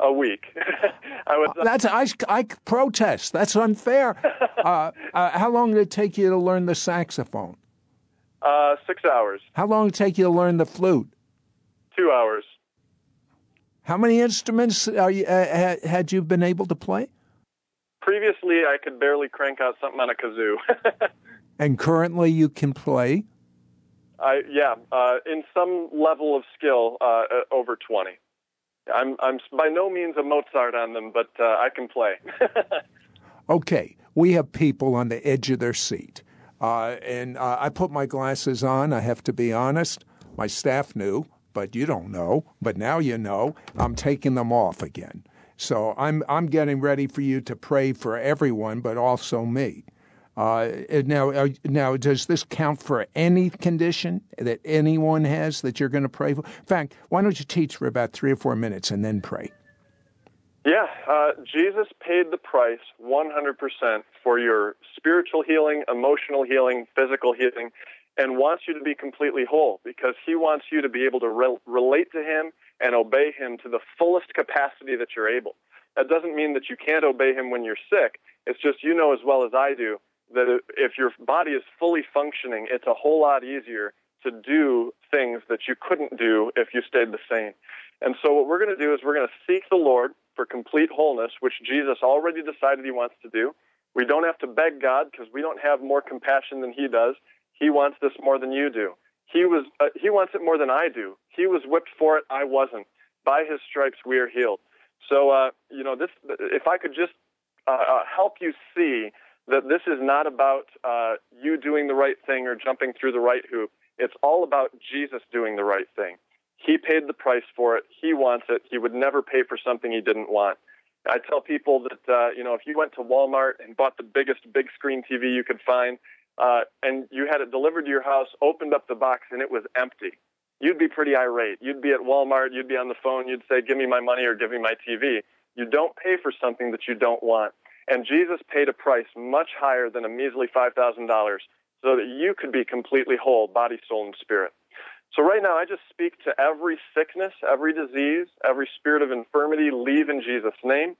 A week. I was. Uh, That's I, I protest. That's unfair. uh, uh, how long did it take you to learn the saxophone? Uh, six hours. How long did it take you to learn the flute? Two hours. How many instruments are you, uh, had you been able to play? Previously, I could barely crank out something on a kazoo. and currently, you can play. I yeah, uh, in some level of skill, uh, over twenty. I'm I'm by no means a Mozart on them, but uh, I can play. okay, we have people on the edge of their seat, uh, and uh, I put my glasses on. I have to be honest. My staff knew, but you don't know. But now you know. I'm taking them off again. So I'm I'm getting ready for you to pray for everyone, but also me. Uh, now, uh, now, does this count for any condition that anyone has that you're going to pray for? In fact, why don't you teach for about three or four minutes and then pray? Yeah, uh, Jesus paid the price 100% for your spiritual healing, emotional healing, physical healing, and wants you to be completely whole because he wants you to be able to re- relate to him and obey him to the fullest capacity that you're able. That doesn't mean that you can't obey him when you're sick. It's just you know as well as I do that if your body is fully functioning, it's a whole lot easier to do things that you couldn't do if you stayed the same. And so, what we're going to do is we're going to seek the Lord for complete wholeness, which Jesus already decided he wants to do. We don't have to beg God because we don't have more compassion than he does. He wants this more than you do. He was uh, he wants it more than I do. He was whipped for it, I wasn't. By his stripes we are healed. So uh, you know this. If I could just uh, uh help you see that this is not about uh, you doing the right thing or jumping through the right hoop. It's all about Jesus doing the right thing. He paid the price for it. He wants it. He would never pay for something he didn't want. I tell people that uh, you know if you went to Walmart and bought the biggest big screen TV you could find, uh, and you had it delivered to your house, opened up the box, and it was empty, you'd be pretty irate. You'd be at Walmart, you'd be on the phone, you'd say, "Give me my money or give me my TV." You don't pay for something that you don't want. And Jesus paid a price much higher than a measly $5,000 so that you could be completely whole, body, soul, and spirit. So right now, I just speak to every sickness, every disease, every spirit of infirmity, leave in Jesus' name.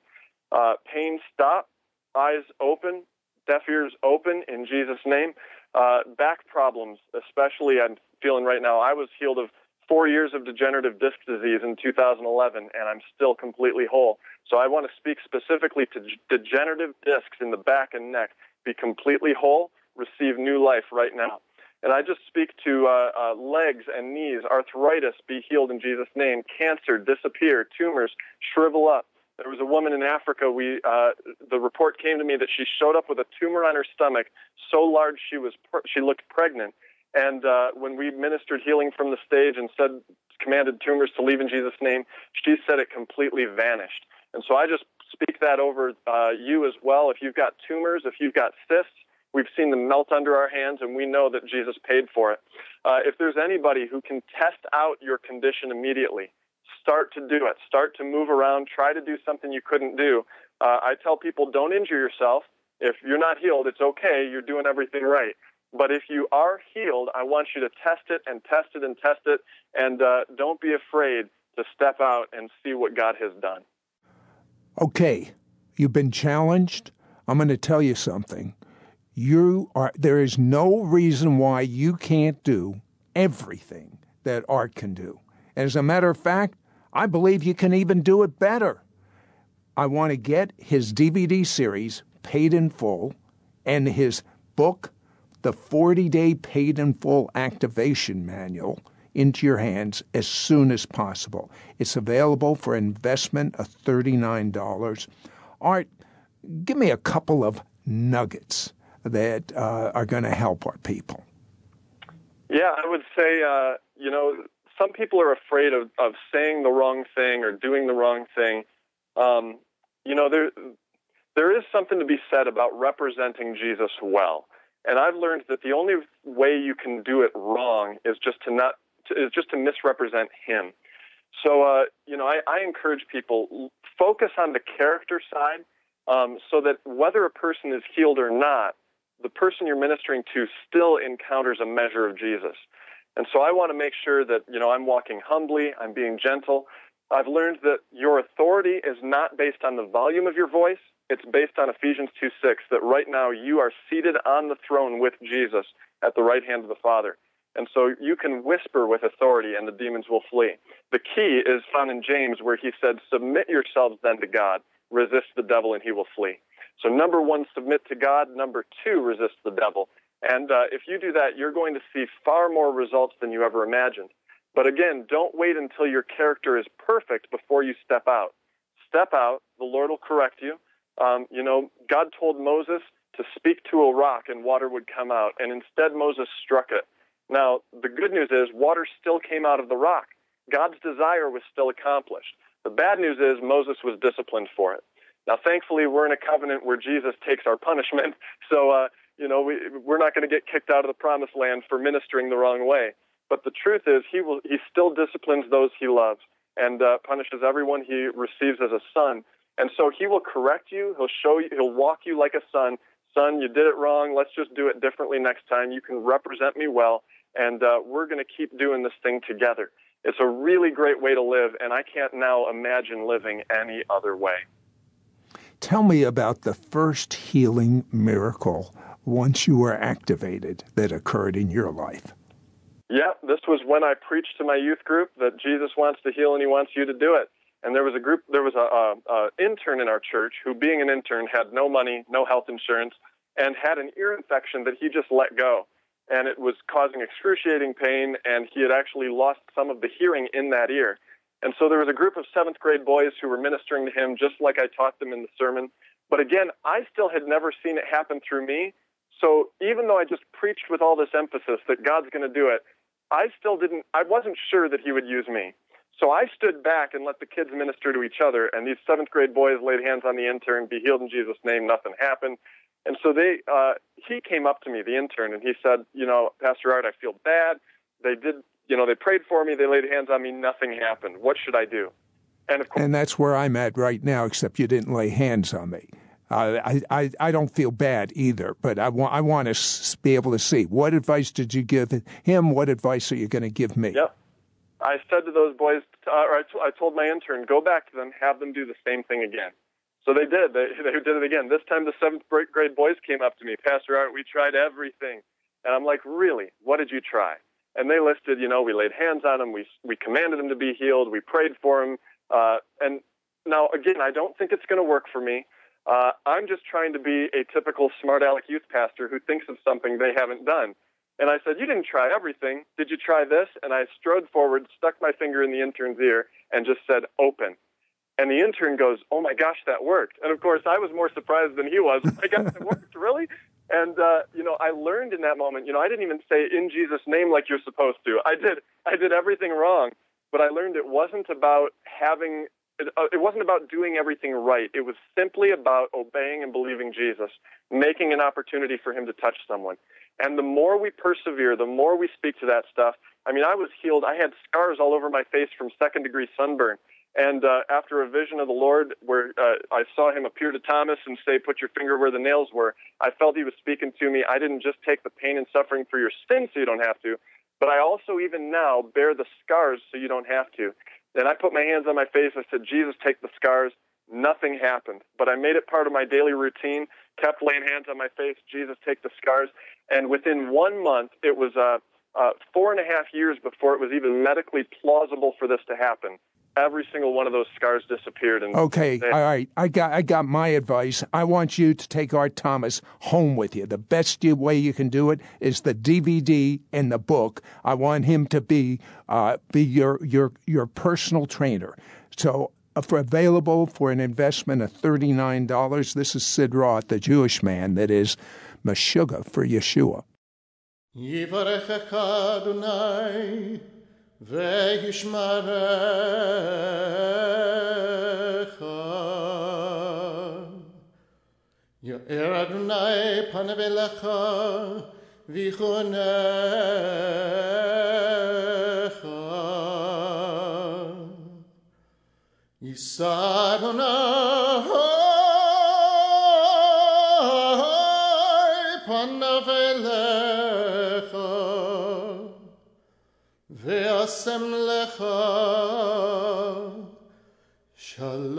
Uh, pain, stop. eyes open, deaf ears open in Jesus' name. Uh, back problems, especially, I'm feeling right now. I was healed of four years of degenerative disc disease in 2011, and I'm still completely whole. So I want to speak specifically to degenerative discs in the back and neck. Be completely whole, receive new life right now. And I just speak to uh, uh, legs and knees, arthritis, be healed in Jesus' name, cancer, disappear, tumors, shrivel up. There was a woman in Africa. We uh, the report came to me that she showed up with a tumor on her stomach, so large she was she looked pregnant. And uh, when we ministered healing from the stage and said commanded tumors to leave in Jesus' name, she said it completely vanished. And so I just speak that over uh, you as well. If you've got tumors, if you've got cysts, we've seen them melt under our hands, and we know that Jesus paid for it. Uh, if there's anybody who can test out your condition immediately, start to do it. Start to move around. Try to do something you couldn't do. Uh, I tell people, don't injure yourself. If you're not healed, it's okay. You're doing everything right. But if you are healed, I want you to test it and test it and test it, and uh, don't be afraid to step out and see what God has done. Okay, you've been challenged. I'm going to tell you something. You are there is no reason why you can't do everything that art can do. As a matter of fact, I believe you can even do it better. I want to get his DVD series, Paid in Full, and his book, The 40 Day Paid in Full Activation Manual, into your hands as soon as possible. It's available for investment of $39. Art, give me a couple of nuggets that uh, are going to help our people. Yeah, I would say, uh, you know, some people are afraid of, of saying the wrong thing or doing the wrong thing. Um, you know, there there is something to be said about representing Jesus well. And I've learned that the only way you can do it wrong is just to not to, is just to misrepresent him. So, uh, you know, I, I, encourage people focus on the character side, um, so that whether a person is healed or not, the person you're ministering to still encounters a measure of Jesus. And so I want to make sure that, you know, I'm walking humbly, I'm being gentle. I've learned that your authority is not based on the volume of your voice, it's based on Ephesians 2 6, that right now you are seated on the throne with Jesus at the right hand of the Father. And so you can whisper with authority and the demons will flee. The key is found in James where he said, Submit yourselves then to God, resist the devil, and he will flee. So, number one, submit to God. Number two, resist the devil. And uh, if you do that, you're going to see far more results than you ever imagined. But again, don't wait until your character is perfect before you step out. Step out, the Lord will correct you. Um, you know, God told Moses to speak to a rock and water would come out, and instead Moses struck it. Now, the good news is water still came out of the rock. God's desire was still accomplished. The bad news is Moses was disciplined for it. Now, thankfully, we're in a covenant where Jesus takes our punishment, so uh, you know we, we're not going to get kicked out of the promised land for ministering the wrong way. But the truth is, he will he still disciplines those he loves and uh, punishes everyone he receives as a son. And so he will correct you. He'll show you. He'll walk you like a son. Son, you did it wrong. Let's just do it differently next time. You can represent me well, and uh, we're going to keep doing this thing together. It's a really great way to live, and I can't now imagine living any other way. Tell me about the first healing miracle once you were activated that occurred in your life. Yeah, this was when I preached to my youth group that Jesus wants to heal and he wants you to do it. And there was a group, there was a, a, a intern in our church who, being an intern, had no money, no health insurance, and had an ear infection that he just let go. And it was causing excruciating pain, and he had actually lost some of the hearing in that ear. And so there was a group of seventh grade boys who were ministering to him just like I taught them in the sermon. But again, I still had never seen it happen through me. So even though I just preached with all this emphasis that God's going to do it, I still didn't, I wasn't sure that he would use me. So I stood back and let the kids minister to each other. And these seventh grade boys laid hands on the intern, be healed in Jesus' name, nothing happened. And so they, uh, he came up to me, the intern, and he said, you know, Pastor Art, I feel bad. They did you know, they prayed for me, they laid hands on me, nothing happened. What should I do? And of course, and that's where I'm at right now. Except you didn't lay hands on me. Uh, I, I I don't feel bad either, but I want I want to be able to see what advice did you give him? What advice are you going to give me? Yep. I said to those boys, uh, or I, t- I told my intern, go back to them, have them do the same thing again. So they did. They, they did it again. This time the seventh grade boys came up to me, Pastor Art, we tried everything. And I'm like, really? What did you try? And they listed, you know, we laid hands on them, we, we commanded them to be healed, we prayed for them. Uh, and now, again, I don't think it's going to work for me. Uh, I'm just trying to be a typical smart aleck youth pastor who thinks of something they haven't done. And I said, You didn't try everything. Did you try this? And I strode forward, stuck my finger in the intern's ear, and just said, Open. And the intern goes, "Oh my gosh, that worked!" And of course, I was more surprised than he was. I guess it worked, really. And uh, you know, I learned in that moment. You know, I didn't even say "in Jesus' name" like you're supposed to. I did. I did everything wrong. But I learned it wasn't about having. It, uh, it wasn't about doing everything right. It was simply about obeying and believing Jesus, making an opportunity for Him to touch someone. And the more we persevere, the more we speak to that stuff. I mean, I was healed. I had scars all over my face from second degree sunburn. And uh, after a vision of the Lord, where uh, I saw him appear to Thomas and say, Put your finger where the nails were, I felt he was speaking to me. I didn't just take the pain and suffering for your sin so you don't have to, but I also, even now, bear the scars so you don't have to. Then I put my hands on my face. I said, Jesus, take the scars. Nothing happened, but I made it part of my daily routine, kept laying hands on my face, Jesus, take the scars. And within one month, it was uh, uh, four and a half years before it was even medically plausible for this to happen every single one of those scars disappeared. And okay, they, all right. I got I got my advice. I want you to take Art Thomas home with you. The best way you can do it is the DVD and the book. I want him to be uh, be your your your personal trainer. So. Uh, for available for an investment of $39. This is Sid Roth, the Jewish man that is Meshuggah for Yeshua. וישמרך יאר אדוני פניו אליך ויחונך יישא אדוני Shalom.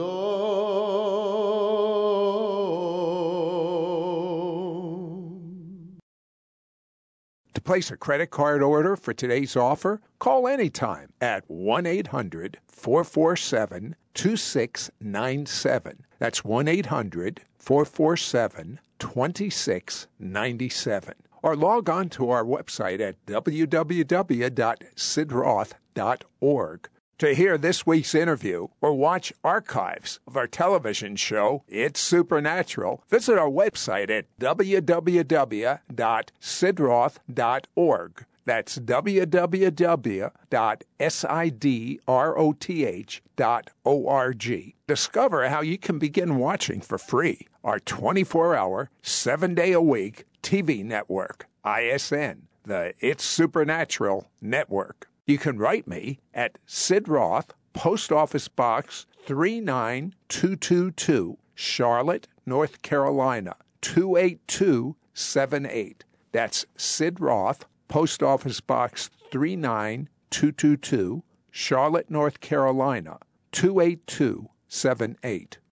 To place a credit card order for today's offer, call anytime at 1 800 447 2697. That's 1 800 447 2697 or log on to our website at www.sidroth.org. To hear this week's interview or watch archives of our television show, It's Supernatural, visit our website at www.sidroth.org. That's www.sidroth.org. Discover how you can begin watching for free our 24 hour, 7 day a week TV network, ISN, the It's Supernatural network. You can write me at Sid Roth, Post Office Box 39222, Charlotte, North Carolina 28278. That's Sid Roth, Post Office Box 39222, Charlotte, North Carolina 28278.